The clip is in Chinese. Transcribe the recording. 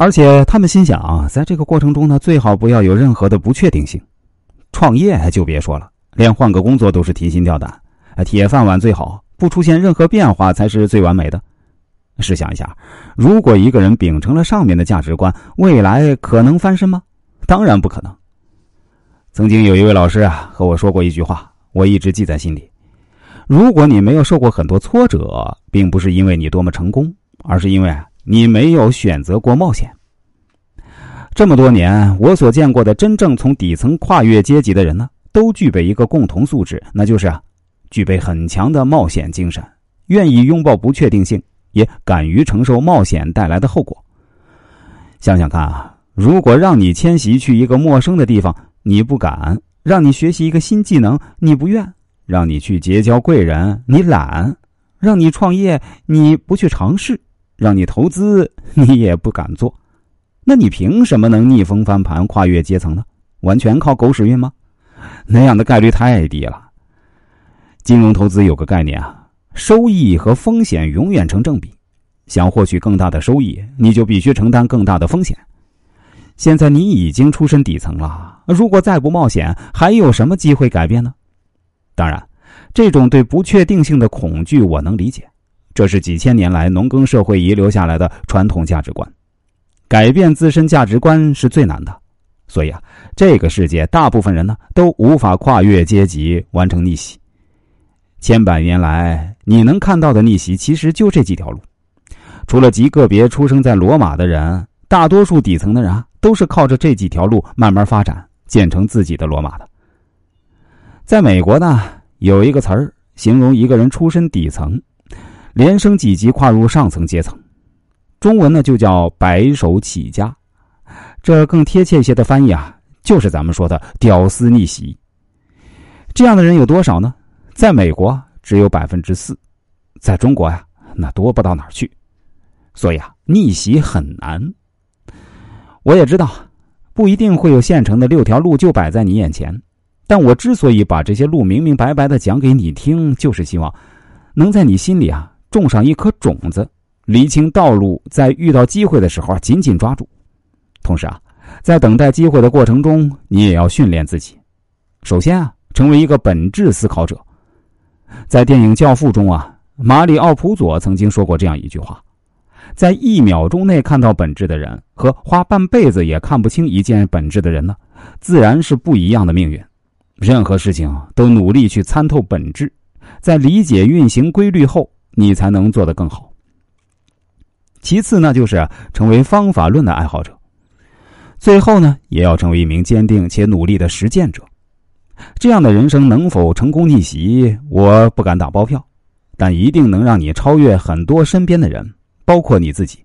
而且他们心想，在这个过程中呢，最好不要有任何的不确定性。创业就别说了，连换个工作都是提心吊胆，铁饭碗最好，不出现任何变化才是最完美的。试想一下，如果一个人秉承了上面的价值观，未来可能翻身吗？当然不可能。曾经有一位老师啊和我说过一句话，我一直记在心里：如果你没有受过很多挫折，并不是因为你多么成功，而是因为你没有选择过冒险。这么多年，我所见过的真正从底层跨越阶级的人呢，都具备一个共同素质，那就是啊，具备很强的冒险精神，愿意拥抱不确定性，也敢于承受冒险带来的后果。想想看啊，如果让你迁徙去一个陌生的地方，你不敢；让你学习一个新技能，你不愿；让你去结交贵人，你懒；让你创业，你不去尝试。让你投资，你也不敢做，那你凭什么能逆风翻盘、跨越阶层呢？完全靠狗屎运吗？那样的概率太低了。金融投资有个概念啊，收益和风险永远成正比。想获取更大的收益，你就必须承担更大的风险。现在你已经出身底层了，如果再不冒险，还有什么机会改变呢？当然，这种对不确定性的恐惧，我能理解。这是几千年来农耕社会遗留下来的传统价值观，改变自身价值观是最难的，所以啊，这个世界大部分人呢都无法跨越阶级完成逆袭。千百年来，你能看到的逆袭其实就这几条路，除了极个别出生在罗马的人，大多数底层的人啊都是靠着这几条路慢慢发展，建成自己的罗马的。在美国呢，有一个词儿形容一个人出身底层。连升几级跨入上层阶层，中文呢就叫白手起家，这更贴切一些的翻译啊，就是咱们说的屌丝逆袭。这样的人有多少呢？在美国只有百分之四，在中国呀，那多不到哪儿去。所以啊，逆袭很难。我也知道，不一定会有现成的六条路就摆在你眼前，但我之所以把这些路明明白白的讲给你听，就是希望能在你心里啊。种上一颗种子，理清道路，在遇到机会的时候啊，紧紧抓住。同时啊，在等待机会的过程中，你也要训练自己。首先啊，成为一个本质思考者。在电影《教父》中啊，马里奥·普佐曾经说过这样一句话：在一秒钟内看到本质的人，和花半辈子也看不清一件本质的人呢，自然是不一样的命运。任何事情都努力去参透本质，在理解运行规律后。你才能做得更好。其次呢，就是成为方法论的爱好者。最后呢，也要成为一名坚定且努力的实践者。这样的人生能否成功逆袭，我不敢打包票，但一定能让你超越很多身边的人，包括你自己。